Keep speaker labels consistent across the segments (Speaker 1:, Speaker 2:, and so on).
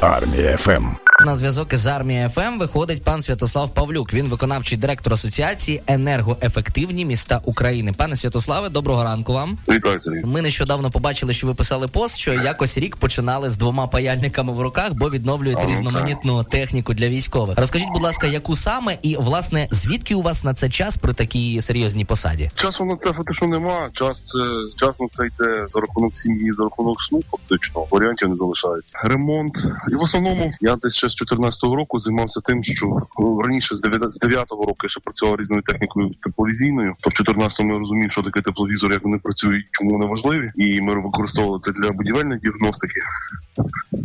Speaker 1: Армія ФМ.
Speaker 2: На зв'язок із армією ФМ виходить пан Святослав Павлюк. Він виконавчий директор асоціації енергоефективні міста України. Пане Святославе, доброго ранку вам.
Speaker 3: Вітаю Сергій.
Speaker 2: Ми нещодавно побачили, що ви писали пост, що якось рік починали з двома паяльниками в руках, бо відновлюєте
Speaker 3: ну,
Speaker 2: різноманітну техніку для військових. Розкажіть, будь ласка, яку саме і власне звідки у вас на це час при такій серйозній посаді?
Speaker 3: Часу на це фактично нема. Час це час на це йде за рахунок сім'ї, за рахунок сну. Фактично варіантів не залишається. Ремонт і в основному я десь ще з 14-го року займався тим, що раніше з 9 з 9-го року я ще працював різною технікою тепловізійною. То в 14-му я розумів, що таке тепловізор, як вони працюють, чому вони важливі, і ми використовували це для будівельної діагностики.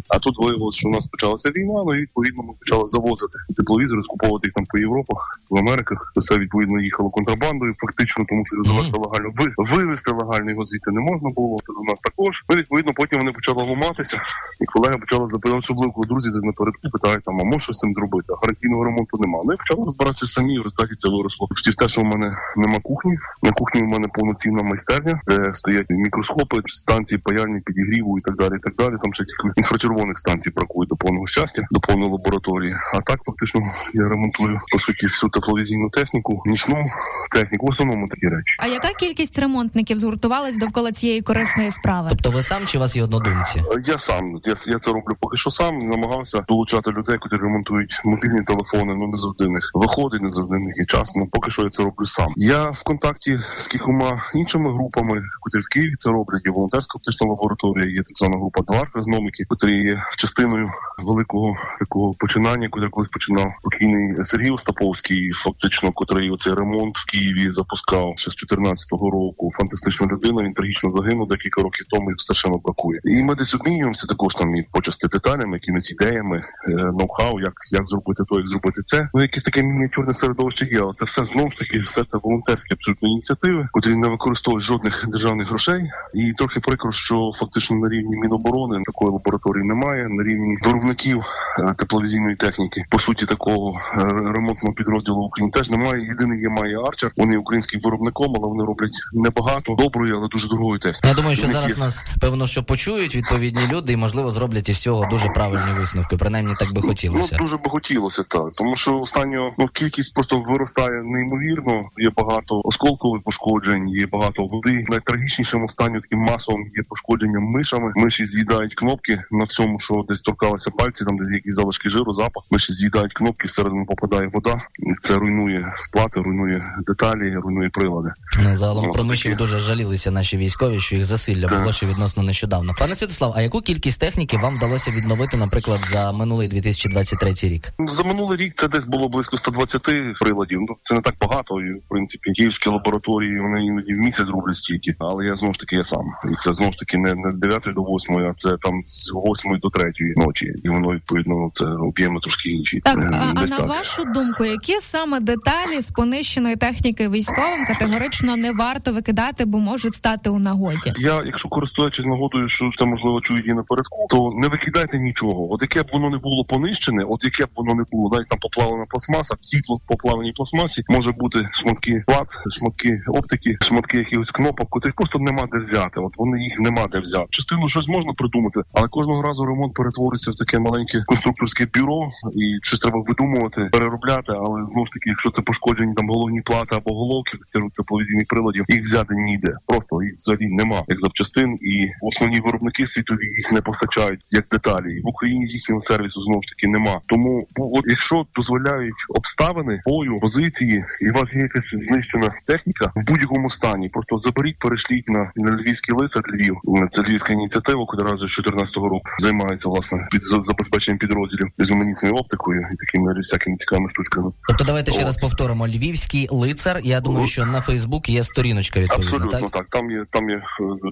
Speaker 3: А тут виявилося, що у нас почалася війна, ну і відповідно ми почали завозити тепловізори, скуповувати їх там по Європах, в Америках. Це відповідно їхало контрабандою, фактично, тому що завести легально ви вивезти легально його звідти не можна було. Це у нас також. Ну, відповідно, потім вони почали ламатися, і колеги почали запитати, особливо коли друзі десь напередку питають там, а може щось цим зробити? А гарантійного ремонту немає. Ну і почали розбиратися самі. В результаті це виросло. Через те, що в мене нема кухні. На кухні у мене повноцінна майстерня, де стоять мікроскопи, станції паяльні підігріву і так далі. І так далі. Там ще тільки інфрачервоних станцій бракує до повного щастя, до повної лабораторії. А так фактично я ремонтую по суті всю тепловізійну техніку, нічну техніку, в основному такі речі.
Speaker 4: А яка кількість ремонтників згуртувалась довкола цієї корисної справи?
Speaker 2: Тобто ви сам чи у вас є однодумці?
Speaker 3: Я сам я, я це роблю поки що сам. Намагався долучати людей, які ремонтують мобільні телефони. Ну не завжди них виходить, не завжди них є час. Ну поки що я це роблю сам. Я в контакті з кількома іншими групами, які в Києві це роблять. Є волонтерська оптична лабораторія, є так звана група Дварф гномики, які є частиною великого такого починання, яке колись починав покійний Сергій Остаповський, фактично, котрий оцей ремонт в Києві запускав ще з 14-го року. Фантастична людина. Він трагічно загинув декілька років тому. Їх страшенно бракує. І ми десь обмінюємося також там і почасти деталями, якимись ідеями, е, ноу-хау, як як зробити то, як зробити це. Ну якесь таке мініатюрне середовище є, але це все знову ж таки, все це волонтерські абсолютно ініціативи, котрі не використовують жодних державних грошей. І трохи прикро, що фактично на рівні міноборони такої лабораторії немає. На рівні виробників е, тепловізійної техніки, по суті, такого е, ремонтного підрозділу в Україні теж немає. Єдиний є має Арчер. Вони є українським виробником, але вони роблять небагато доброї, але дуже дорогої техніки.
Speaker 2: Я думаю, що зараз
Speaker 3: є-
Speaker 2: нас певно, що почують відповідні люди, і можливо зроблять із цього дуже правильні висновки. Принаймні так би хотілося.
Speaker 3: Ну дуже би хотілося так, тому що останньо ну кількість просто виростає неймовірно. Є багато осколкових пошкоджень, є багато води. Найтрагічнішим останнім таким масовим є пошкодження мишами. Миші з'їдають кнопки на всьому, що десь торкалися пальці, там десь якісь залишки жиру, запах. Миші з'їдають кнопки, всередину попадає вода. Це руйнує плати, руйнує деталі, руйнує прилади.
Speaker 2: Ну, загалом
Speaker 3: Ну,
Speaker 2: про мишів дуже жалілися наші військові, що їх засилля
Speaker 3: Так.
Speaker 2: було ще відносно нещодавно. Пане Святослав, а яку кількість техніки вам вдалося відновити, наприклад, за минулий 2023 рік?
Speaker 3: Ну, За минулий рік це десь було близько 120 приладів. Ну це не так багато. І в принципі київські лабораторії вони іноді в місяць роблять стільки. Але я знову ж таки я сам. І це знову ж таки не, не з 9 до 8, а це там з 8 до 3 ночі. І воно відповідно це об'єми трошки інші.
Speaker 4: Так,
Speaker 3: Е,
Speaker 4: а, а на
Speaker 3: так.
Speaker 4: вашу думку, які саме деталі з понищеної техніки військовим категорично не варто викидати, бо можуть стати у нагоді?
Speaker 3: Я, якщо користуючись нагодою, що це можливо чують і напередку, то не викидайте нічого. От яке б воно не було понищене, от яке б воно не було, навіть там поплавлена пластмаса, в тій поплавленій пластмасі може бути шматки плат, шматки оптики, шматки якихось кнопок, котрих просто нема де взяти. От вони їх нема де взяти. Частину щось можна придумати, але кожного разу ремонт перетворюється в таке маленьке конструкторське бюро, і щось треба видумувати, переробляти. Але знову ж таки, якщо це пошкоджені там головні плати або головки тер- тепловізійних приладів, їх взяти ніде. Просто їх взагалі нема як запчастин, і основні виробники світові їх не постачають як деталі. В Україні їхнього сервісу знову ж таки нема. Тому ну, от якщо дозволяють обставини бою, позиції, і у вас є якась знищена техніка в будь-якому стані, просто заберіть, перешліть на, на львівський лицар Львів. Це львівська ініціатива, яка разом з 2014 року займається власне під забезпеченням підрозділів різноманітною оптикою і такими всякими цікавими штучками.
Speaker 2: Тобто давайте ще раз повторимо: львівський лицар. Я думаю, що на Фейсбук є сторіночка відповідно.
Speaker 3: Абсолютно
Speaker 2: Так
Speaker 3: так. Там є там є е,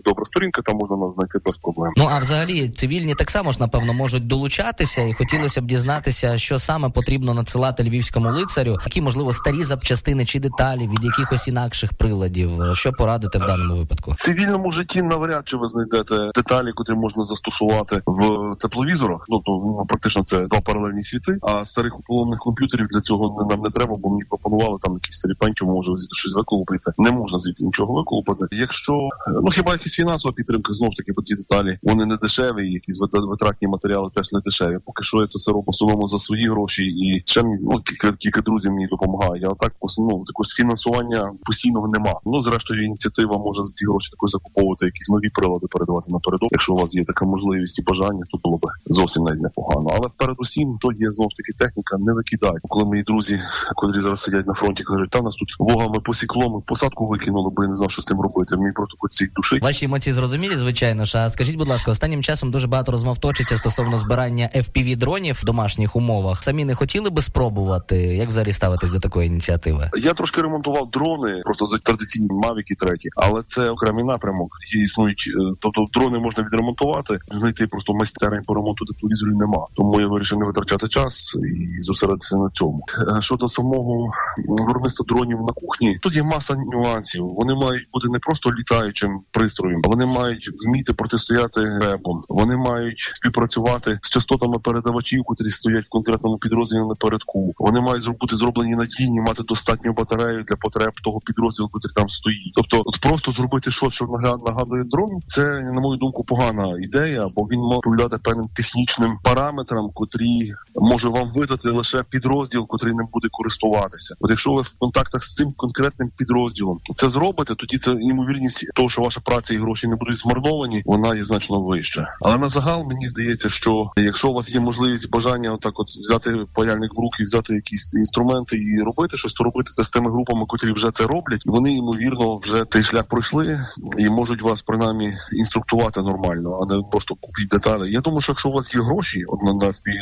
Speaker 3: добра сторінка, там можна нас знайти без проблем.
Speaker 2: ну а взагалі цивільні так само ж напевно можуть долучатися, і хотілося б дізнатися, що саме потрібно надсилати львівському лицарю, які можливо старі запчастини чи деталі від якихось інакших приладів. Що порадити в даному випадку?
Speaker 3: В цивільному житті навряд чи ви знайдете деталі, котрі можна застосувати в тепловізорах. Ну то ну, практично це два паралельні світи. А старих поломних комп'ютерів для цього нам не треба, бо мені пропонували там якісь старіпеньки, може звідти щось виколупити. Не можна звідти нічого виколупити. Якщо ну хіба якісь фінансова підтримка знову ж таки по ці деталі вони не дешеві, якісь витратні матеріали теж не дешеві. Поки що я це все роблю в основному за свої гроші, і ще ну кілька кілька друзів мені допомагає. А так ну, також фінансування постійного нема. Ну зрештою ініціатива може за ці гроші також закуповувати якісь нові прилади, передавати напередок. Якщо у вас є така можливість і бажання, то було б зовсім навіть непогано. Але передусім, то є знову ж таки техніка, не викидайте. Коли мої друзі, котрі зараз сидять на фронті, кажуть, та нас тут вогами посікло, ми в посадку викинули, бо я не знав, що з тим робити. Мені просто їх душить.
Speaker 2: Ваші емоції зрозумілі, звичайно ж. А скажіть, будь ласка, останнім часом дуже багато розмов точиться стосовно збирання fpv дронів в домашніх умовах. Самі не хотіли би спробувати, як взагалі ставитись до такої ініціативи?
Speaker 3: Я трошки ремонтував дрони, просто за традиційні мавіки треті, але це окремий напрямок. Які існують, е, тобто дрони можна відремонтувати, знайти просто майстерень по ремонту тепловізорів нема. Тому я вирішив не витрачати час і зосередитися на цьому. Е, щодо самого виробництва дронів на кухні, тут є маса нюансів. Вони мають бути не просто літаючим пристроєм, вони мають вміти протистояти ребом. Вони мають співпрацювати з частотами передавачів, котрі стоять в конкретному підрозділі напередку. Вони мають бути зроблені надійні, мати достатню батарею для потреб того підрозділу, який там стоїть. Тобто, от просто зробити щось, що нагадує дрон, це на мою думку погана ідея, бо він може відповідати певним технічним параметрам, котрі може вам видати лише підрозділ, котрий не буде користуватися. От якщо ви в контактах з цим конкретним підрозділом це зробите, тоді це ймовірність того, що ваша праця і гроші не будуть змарновані, вона є значно вища. Але на загал мені здається, що якщо у вас є можливість бажання, отак от взяти паяльник в руки, взяти якісь інструменти і робити щось, то робити це з тими групами, котрі вже це роблять. Вони ймовірно вже цей шлях пройшли і можуть вас принаймні інструктувати нормально, а не просто купіть деталі. Я думаю, що якщо у вас є гроші, от на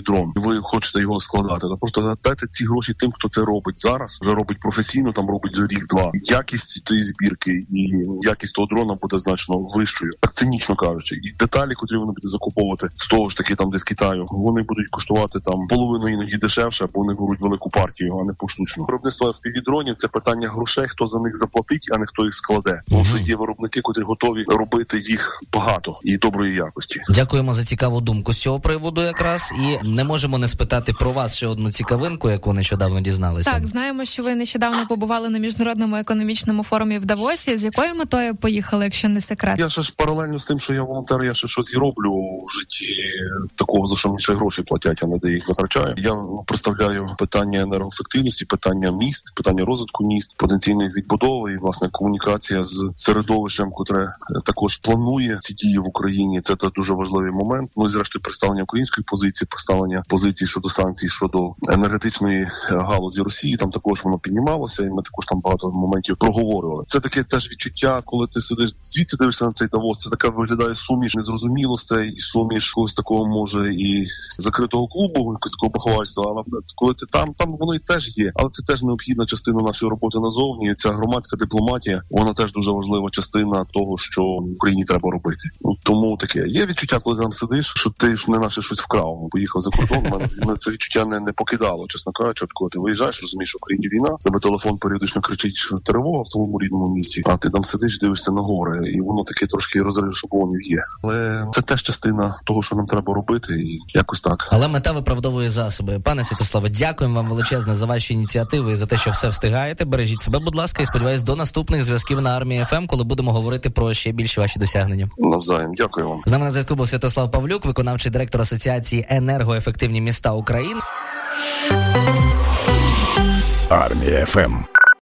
Speaker 3: дрон, і ви хочете його складати, то просто дайте ці гроші тим, хто це робить зараз. Вже робить професійно, там робить рік-два. Якість тієї збірки і якість того дрона буде значно вищою, так цинічно кажучи, і деталі, котрі вони будуть закуповувати з того ж таки, там де з Китаю, вони будуть коштувати там половину іноді дешевше, бо вони беруть велику партію, а не поштучно. Виробництво FPV-дронів – це питання грошей, хто за них заплатить, а не хто їх складе. Тому що є виробники, котрі готові робити їх багато і доброї якості.
Speaker 2: Дякуємо за цікаву думку з цього приводу, якраз і не можемо не спитати про вас ще одну цікавинку, яку нещодавно дізналися.
Speaker 4: Так, знаємо, що ви нещодавно побували на міжнародному економічному форумі в Давосі. З якою метою поїхали, якщо не секрет?
Speaker 3: Я ще ж паралельно з тим, що я волонтер, я ще щось і роблю в житті такого за що мені ще гроші платять, а не де їх витрачаю. Я представляю питання енергоефективності, питання міст, питання розвитку міст, потенційної відбудови і власне комунікація з середовищем, котре також планує ці дії в Україні. Це та дуже важливий момент. Ну і зрештою представлення української позиції, поставлення позиції щодо санкцій щодо енергетичної галузі Росії. Там також воно піднімалося, ми також там багато моментів проговорювали. Це таке теж відчуття, коли ти сидиш звідси дивишся на цей Давос. Це така виглядає суміш незрозумілостей і суміш когось такого може і закритого клубу, такого поховальства. Але коли ти там, там воно і теж є, але це теж необхідна частина нашої роботи назовні. Ця громадська дипломатія, вона теж дуже важлива частина того, що в Україні треба робити. Ну, тому таке є відчуття, коли ти там сидиш, що ти ж не наше щось вкрав. Поїхав за кордон. Мене, це відчуття не, не покидало, чесно кажучи. Коли ти виїжджаєш, розумієш, в Україні війна, тебе телефон періодично кричить що тривога в твоєму рідному місті. А ти там сидиш, дивишся на гори, і воно таке трошки розрив є. Але це теж частина того, що нам треба робити, і якось так.
Speaker 2: Але мета виправдовує засоби. Пане Святославе, дякуємо вам величезне за ваші ініціативи і за те, що все встигаєте. Бережіть себе, будь ласка, і сподіваюсь, до наступних зв'язків на армії ФМ, коли будемо говорити про ще більші ваші досягнення.
Speaker 3: Навзаєм, дякую вам.
Speaker 2: З нами на зв'язку був Святослав Павлюк, виконавчий директор Асоціації енергоефективні міста України.
Speaker 1: Армія ФМ.